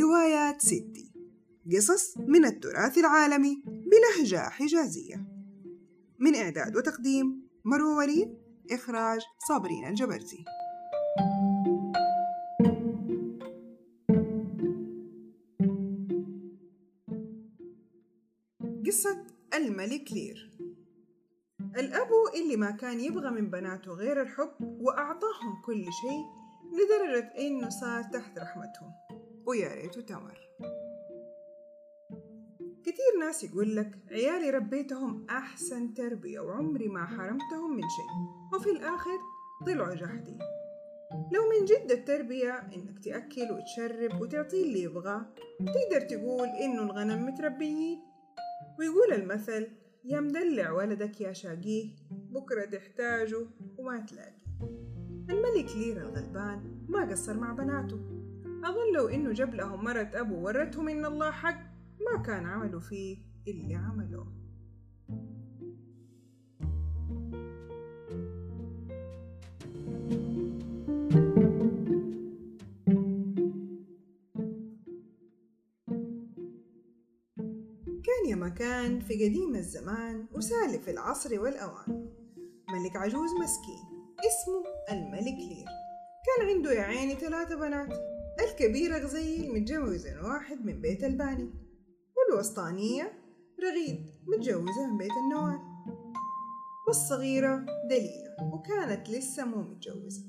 روايات ستي. قصص من التراث العالمي بلهجة حجازية. من إعداد وتقديم مروة وليد إخراج صابرين الجبرتي قصة الملك لير. الأبو اللي ما كان يبغى من بناته غير الحب وأعطاهم كل شيء لدرجة إنه صار تحت رحمتهم ويا ريته تمر كتير ناس يقول لك عيالي ربيتهم أحسن تربية وعمري ما حرمتهم من شيء وفي الآخر طلعوا جحدين. لو من جد التربية إنك تأكل وتشرب وتعطيه اللي يبغاه تقدر تقول إنه الغنم متربيين. ويقول المثل يا مدلع ولدك يا شاقيه بكرة تحتاجه وما تلاقي الملك لير الغلبان ما قصر مع بناته. أظن لو إنه جاب لهم مرة أبو ورتهم إن الله حق ما كان عملوا فيه اللي عملوه. كان يا في قديم الزمان وسالف العصر والأوان. ملك عجوز مسكين اسمه الملك لير. كان عنده يا عيني ثلاثة بنات. الكبيرة غزيل متجوزة واحد من بيت الباني والوسطانية رغيد متجوزة من بيت النوال والصغيرة دليلة وكانت لسه مو متجوزة.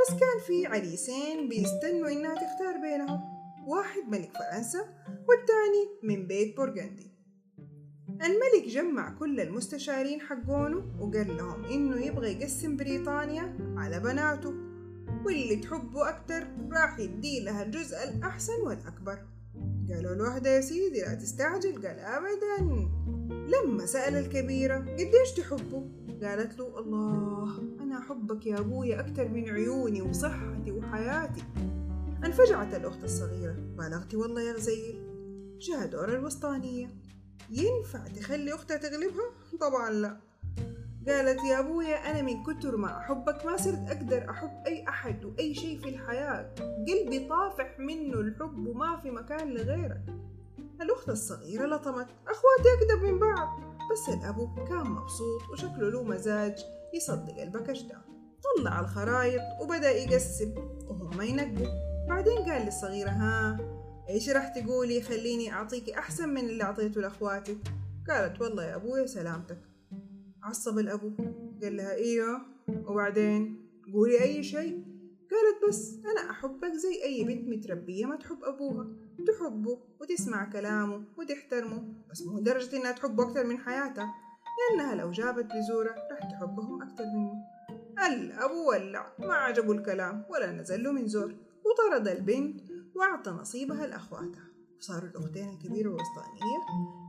بس كان في عريسين بيستنوا إنها تختار بينهم واحد ملك فرنسا والتاني من بيت بورغندي الملك جمع كل المستشارين حقونه وقال لهم إنه يبغى يقسم بريطانيا على بناته. واللي تحبه أكتر راح يدي لها الجزء الأحسن والأكبر. قالوا له واحدة يا سيدي لا تستعجل قال أبدا. لما سأل الكبيرة قديش تحبه؟ قالت له الله أنا أحبك يا أبويا أكتر من عيوني وصحتي وحياتي. انفجعت الأخت الصغيرة. بالغتي والله يا غزيل جاء دور الوسطانية. ينفع تخلي أختها تغلبها؟ طبعا لا. قالت يا أبويا أنا من كتر ما أحبك ما صرت أقدر أحب أي أحد وأي شيء في الحياة. قلبي طافح منه الحب وما في مكان لغيرك. الأخت الصغيرة لطمت أخواتي أكذب من بعض. بس الأبو كان مبسوط وشكله له مزاج يصدق البكش ده. طلع الخرايط وبدأ يقسم وهم ينقوا. بعدين قال للصغيرة ها إيش راح تقولي؟ خليني أعطيكي أحسن من اللي أعطيته لأخواتي. قالت والله يا أبويا سلامتك. عصب الأبو قال لها إيوه وبعدين قولي أي شيء. قالت بس أنا أحبك زي أي بنت متربية ما تحب أبوها. تحبه وتسمع كلامه وتحترمه بس مو درجة إنها تحبه أكتر من حياتها لأنها لو جابت بزورة راح تحبهم أكتر منه. الأبو ولع ما عجبه الكلام ولا نزل له من زور وطرد البنت وأعطى نصيبها لأخواتها وصاروا الأختين الكبيرة والوسطانية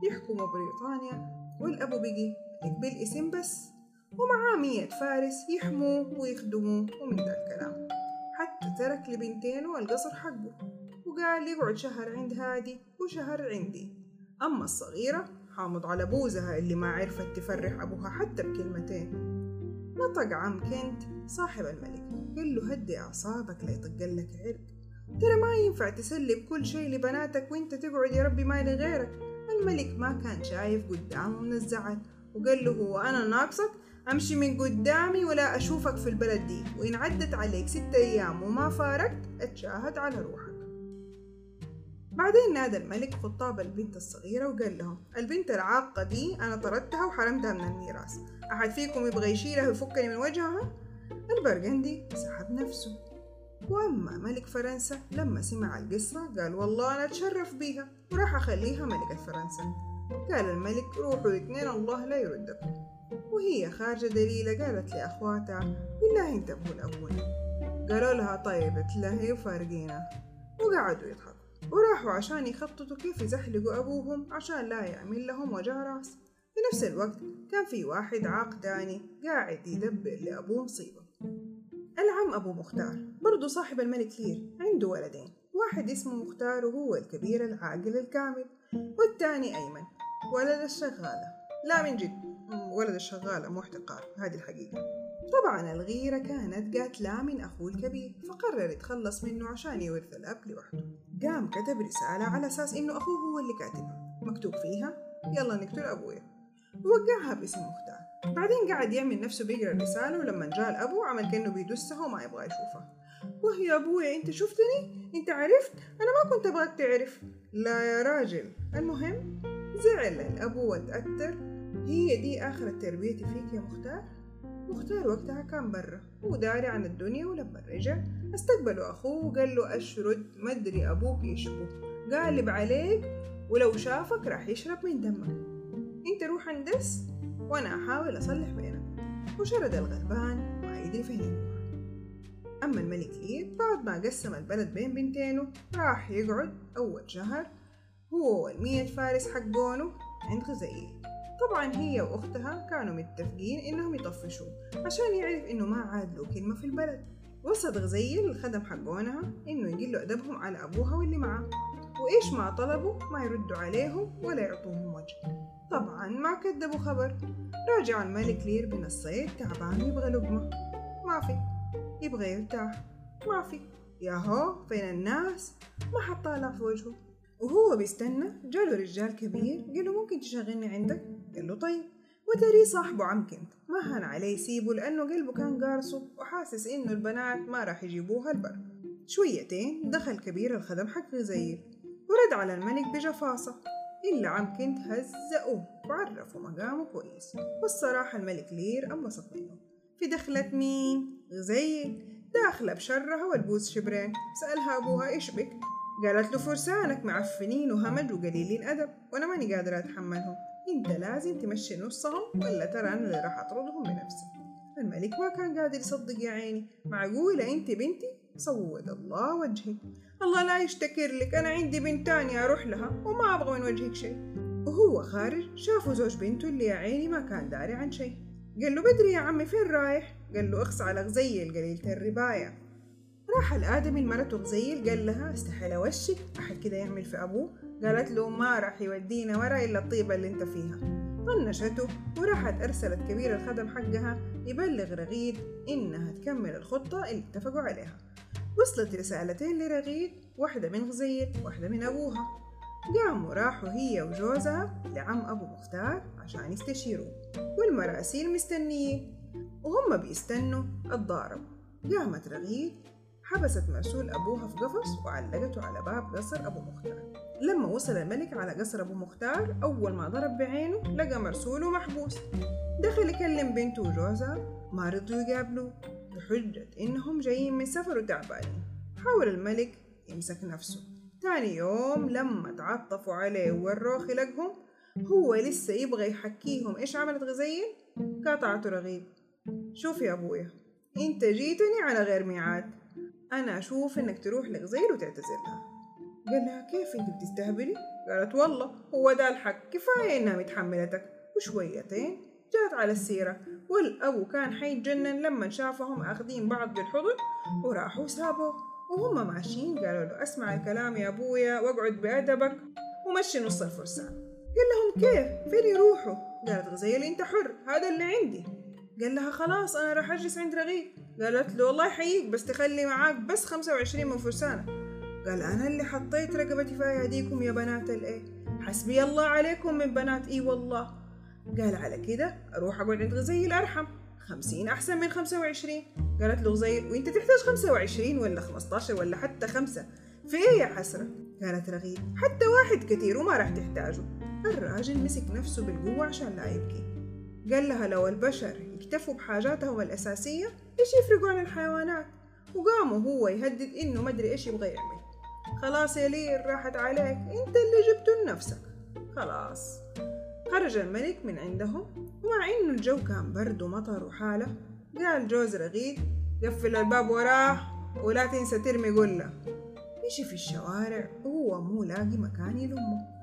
يحكموا بريطانيا والأبو بقي بالاسم بس ومعاه مية فارس يحموه ويخدموه ومن ذا الكلام. حتى ترك لبنتينه القصر حقه وقال يقعد شهر عند هادي وشهر عندي. أما الصغيرة حامض على بوزها اللي ما عرفت تفرح أبوها حتى بكلمتين. نطق عم كنت صاحب الملك. قال له هدي أعصابك لا يطقلك عرق. ترى ما ينفع تسلم كل شيء لبناتك وأنت تقعد يا ربي ما لغيرك الملك ما كان شايف قدامه من الزعل وقال له هو أنا ناقصك. أمشي من قدامي ولا أشوفك في البلد دي. وإن عدت عليك ستة أيام وما فارقت أتشاهد على روحك. بعدين نادى الملك خطاب البنت الصغيرة وقال لهم البنت العاقة دي أنا طردتها وحرمتها من الميراث. أحد فيكم يبغى يشيلها ويفكني من وجهها؟ البرغندي سحب نفسه. وأما ملك فرنسا لما سمع القصة قال والله أنا أتشرف بيها. وراح أخليها ملكة فرنسا قال الملك روحوا الاثنين الله لا يردكم. وهي خارجة دليلة قالت لأخواتها بالله انتبهوا لأبونا قالوا لها طيب تلاهي وفارقينا. وقعدوا يضحكوا. وراحوا عشان يخططوا كيف يزحلقوا أبوهم عشان لا يعمل لهم وجع رأس. في نفس الوقت كان في واحد عاق تاني قاعد يدبر لأبوه مصيبة. العم أبو مختار برضو صاحب الملك لير عنده ولدين. واحد اسمه مختار وهو الكبير العاقل الكامل والتاني أيمن. ولد الشغالة. لا من جد ولد الشغالة مو احتقار هذه الحقيقة. طبعا الغيرة كانت قاتلة من أخوه الكبير فقرر يتخلص منه عشان يورث الأب لوحده. قام كتب رسالة على أساس إنه أخوه هو اللي كاتبها. مكتوب فيها يلا نقتل أبويا. ووقعها باسم مختار. بعدين قعد يعمل نفسه بيقرأ الرسالة ولما جاء الأبو عمل كأنه بيدسها وما يبغى يشوفها. وهي أبويا أنت شفتني؟ أنت عرفت؟ أنا ما كنت أبغاك تعرف. لا يا راجل. المهم زعل الأبو وتأثر. هي دي آخر تربيتي فيك يا مختار؟ مختار وقتها كان برا وداري عن الدنيا ولما رجع استقبله أخوه وقال له أشرد مدري أبوك يشبه قالب عليك ولو شافك راح يشرب من دمك. أنت روح اندس وأنا أحاول أصلح بينكم وشرد الغلبان ما يدري فين يروح أما الملك لير بعد ما قسم البلد بين بنتينه راح يقعد أول شهر هو والمية فارس حقونه عند غزائيل طبعا هي وأختها كانوا متفقين إنهم يطفشوه عشان يعرف إنه ما عاد له كلمة في البلد. وصد غزيل الخدم حقونها إنه يقلوا أدبهم على أبوها واللي معاه وإيش ما طلبوا ما يردوا عليهم ولا يعطوهم وجه. طبعا ما كذبوا خبر. راجع الملك لير من الصيد تعبان يبغى لقمة. ما في. يبغى يرتاح. ما في. ياهو فين الناس؟ ما حد طالع في وجهه. وهو بيستنى جاله رجال كبير قال له ممكن تشغلني عندك؟ قال له طيب. وتري صاحبه عم كنت ما هان عليه يسيبه لأنه قلبه كان قارصه وحاسس إنه البنات ما راح يجيبوها البر شويتين دخل كبير الخدم حق غزير ورد على الملك بجفاصة. إلا عم كنت هزقوه وعرفوا مقامه كويس. والصراحة الملك لير انبسط منه. في دخلة مين؟ غزيل داخلة بشرها والبوس شبرين. سألها أبوها إيش بك؟ قالت له فرسانك معفنين وهمج وقليلين أدب وأنا ماني قادرة أتحملهم. أنت لازم تمشي نصهم ولا ترى أنا اللي راح أطردهم بنفسي. الملك ما كان قادر يصدق يا عيني. معقولة أنت بنتي؟ سود الله وجهك. الله لا يشتكر لك أنا عندي بنت تانية أروح لها وما أبغى من وجهك شيء. وهو خارج شافوا زوج بنته اللي يا عيني ما كان داري عن شيء. قال له بدري يا عمي فين رايح؟ قال له اخص على غزيل قليلة الرباية. راح الآدمي لمرته غزيل قال لها استحيل وشك أحد كده يعمل في أبوه؟ قالت له ما راح يودينا ورا إلا الطيبة اللي أنت فيها. طنشته وراحت أرسلت كبير الخدم حقها يبلغ رغيد إنها تكمل الخطة اللي اتفقوا عليها. وصلت رسالتين لرغيد واحدة من غزيل واحدة من أبوها. قاموا راحوا هي وجوزها لعم أبو مختار عشان يستشيروه. والمراسيل مستنيين وهم بيستنوا الضارب. قامت رغيد حبست مرسول أبوها في قفص وعلقته على باب قصر أبو مختار. لما وصل الملك على قصر أبو مختار أول ما ضرب بعينه لقى مرسوله محبوس. دخل يكلم بنته وجوزها ما رضوا يقابلوه بحجة إنهم جايين من سفر وتعبانين حاول الملك يمسك نفسه. تاني يوم لما تعطفوا عليه ووروه خلقهم هو لسه يبغى يحكيهم إيش عملت غزيل قاطعته رغيب شوف يا أبويا أنت جيتني على غير ميعاد. أنا أشوف إنك تروح لغزيل وتعتذر لها قال لها كيف أنت بتستهبلي؟ قالت والله هو ده الحق كفاية إنها متحملتك. وشويتين جات على السيرة والأبو كان حيتجنن لما شافهم أخذين بعض بالحضن وراحوا سابوه وهم ماشيين قالوا له أسمع الكلام يا أبويا واقعد بأدبك ومشي نص الفرسان قال لهم كيف؟ فين يروحوا؟ قالت غزيل أنت حر هذا اللي عندي. قال لها خلاص أنا راح أجلس عند رغيد قالت له والله يحييك بس تخلي معاك بس خمسة وعشرين من فرسانك قال أنا اللي حطيت رقبتي في ايديكم يا بنات الايه حسبي الله عليكم من بنات اي والله. قال على كده أروح اقعد عند غزيل أرحم. خمسين أحسن من خمسة وعشرين. قالت له غزيل وأنت تحتاج خمسة وعشرين ولا خمسة ولا حتى خمسة؟ في إيه يا حسرة؟ قالت رغيد حتى واحد كتير وما راح تحتاجه. الراجل مسك نفسه بالقوة عشان لا يبكي. قال لها لو البشر يكتفوا بحاجاتهم الأساسية إيش يفرقوا عن الحيوانات؟ وقاموا هو يهدد إنه مدري إيش يبغى يعمل. خلاص يا لير راحت عليك. أنت اللي جبته لنفسك. خلاص. خرج الملك من عندهم. ومع إنه الجو كان برد ومطر وحالة قال جوز رغيد قفل الباب وراه ولا تنسى ترمي قلة. مشي في الشوارع وهو مو لاقي مكان يلمه.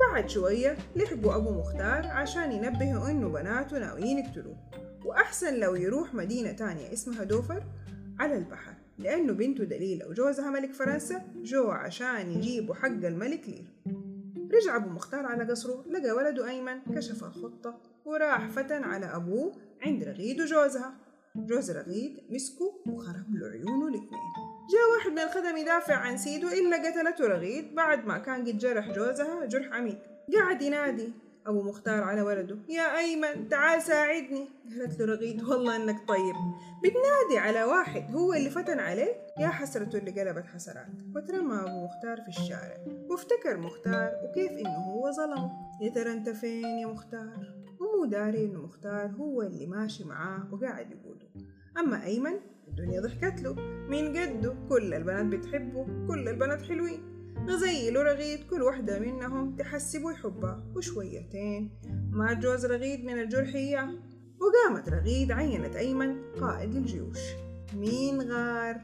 بعد شوية لحقوا أبو مختار عشان ينبهوا إنه بناته ناويين يقتلوه. وأحسن لو يروح مدينة تانية اسمها دوفر على البحر لأنه بنته دليلة وجوزها ملك فرنسا جو عشان يجيبوا حق الملك لير رجع أبو مختار على قصره لقى ولده أيمن كشف الخطة وراح فتن على أبوه عند رغيد وجوزها. جوز رغيد مسكه وخرب له عيونه الاثنين. جاء واحد من الخدم يدافع عن سيده إلا قتلته رغيد بعد ما كان قد جرح جوزها جرح عميق. قاعد ينادي أبو مختار على ولده. يا أيمن تعال ساعدني. قالت له رغيد والله إنك طيب. بتنادي على واحد هو اللي فتن عليك؟ يا حسرته اللي قلبت حسرات. وترمى أبو مختار في الشارع. وافتكر مختار وكيف إنه هو ظلمه يا ترى أنت فين يا مختار؟ ومو داري إنه مختار هو اللي ماشي معاه وقاعد يقوله أما أيمن الدنيا ضحكت له. من قده كل البنات بتحبه كل البنات حلوين. غزيل ورغيد كل وحدة منهم تحسب ويحبها وشويتين. مات جوز رغيد من الجرح إياه وقامت رغيد عينت أيمن قائد للجيوش مين غار؟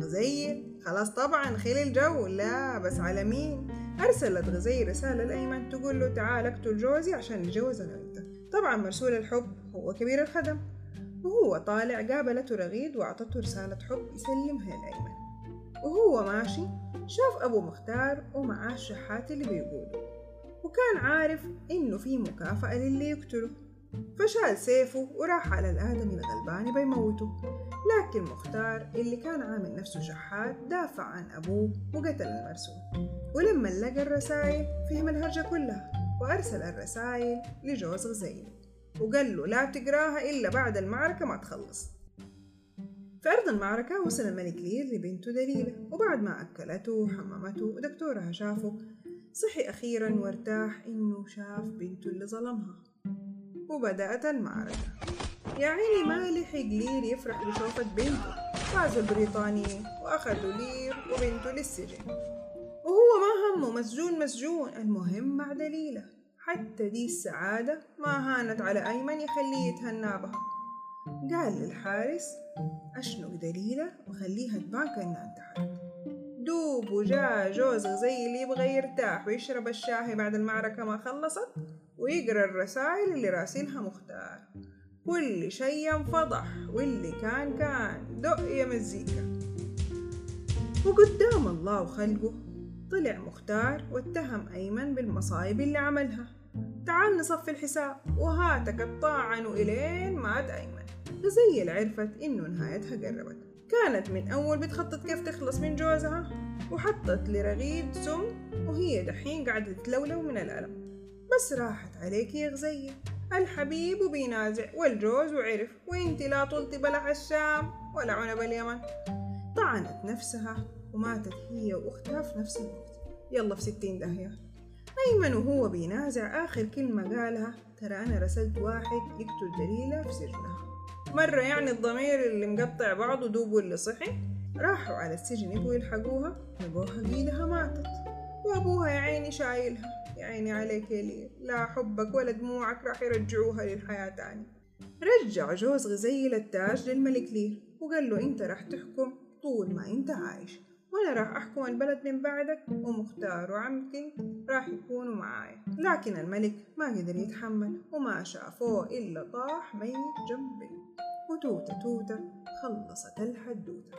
غزيل خلاص طبعا خيل الجو. لا بس على مين؟ أرسلت غزيل رسالة لأيمن تقول له تعال اقتل جوزي عشان نتجوز أنا وأنت طبعا مرسول الحب هو كبير الخدم. وهو طالع قابلته رغيد وأعطته رسالة حب يسلمها لأيمن. وهو ماشي شاف أبو مختار ومعاه الشحات اللي بيقولوا. وكان عارف إنه في مكافأة للي يقتله. فشال سيفه وراح على الآدمي الغلباني بيموته. لكن مختار اللي كان عامل نفسه شحات دافع عن أبوه وقتل المرسول ولما لقى الرسائل فهم الهرجة كلها وأرسل الرسائل لجوز غزيل وقال له لا تقراها إلا بعد المعركة ما تخلص. في أرض المعركة وصل الملك لير لبنته دليلة وبعد ما أكلته وحممته ودكتورها شافه. صحي أخيرا وارتاح إنه شاف بنته اللي ظلمها. وبدأت المعركة. يا عيني ما لحق لير يفرح بشوفة بنته. فازوا البريطانيين وأخذوا لير وبنته للسجن. وهو ما همه مسجون مسجون. المهم مع دليلة. حتى دي السعادة ما هانت على أيمن يخليه يتهنى بها. قال للحارس أشنق دليلة وخليها تبان كأنها انتحرت. دوب وجاء جوز غزيل يبغى يرتاح ويشرب الشاهي بعد المعركة ما خلصت ويقرأ الرسائل اللي راسلها مختار. كل شي انفضح واللي كان كان. دق يا مزيكا. وقدام الله وخلقه طلع مختار واتهم أيمن بالمصايب اللي عملها. تعال نصفي الحساب. وهاتك الطاعن إلين مات أيمن. غزيل عرفت إنه نهايتها قربت. كانت من أول بتخطط كيف تخلص من جوزها وحطت لرغيد سم وهي دحين قاعدة تتلولو من الألم. بس راحت عليك يا غزيل الحبيب وبينازع والجوز وعرف وانتي لا طلتي بلح الشام ولا عنب اليمن. طعنت نفسها وماتت هي وأختها في نفس الوقت. يلا في ستين داهية. أيمن وهو بينازع آخر كلمة قالها ترى أنا رسلت واحد يقتل دليلة في سجنها مرة يعني الضمير اللي مقطع بعضه دوب واللي صحي راحوا على السجن يبغوا يلحقوها لقوها قيدها ماتت. وأبوها يا عيني شايلها يا عيني عليك يا ليل لا حبك ولا دموعك راح يرجعوها للحياة تاني. رجع جوز غزيل التاج للملك لير وقال له إنت راح تحكم طول ما إنت عايش. وأنا راح أحكم البلد من بعدك ومختار وعمتي راح يكونوا معايا. لكن الملك ما قدر يتحمل وما شافوه إلا طاح ميت جنبي. وتوتة توتة خلصت الحدوتة.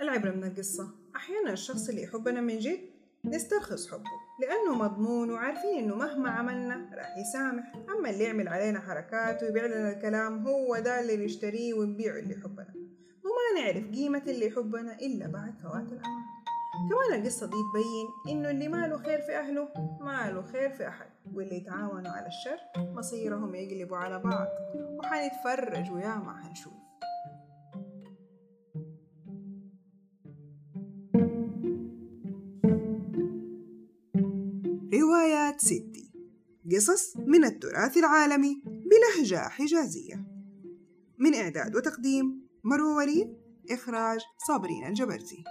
العبرة من القصة. أحيانا الشخص اللي يحبنا من جد نسترخص حبه. لأنه مضمون وعارفين إنه مهما عملنا راح يسامح. أما اللي يعمل علينا حركات ويبيع لنا الكلام هو ده اللي نشتريه ونبيعه اللي يحبنا. وما نعرف قيمة اللي يحبنا إلا بعد فوات الأوان كمان القصة دي تبين إنه اللي ما له خير في أهله ما له خير في أحد واللي يتعاونوا على الشر مصيرهم يقلبوا على بعض. وحنتفرج وياما حنشوف. روايات ستي قصص من التراث العالمي بلهجة حجازية. من إعداد وتقديم مروة وليد إخراج صابرين الجبرتي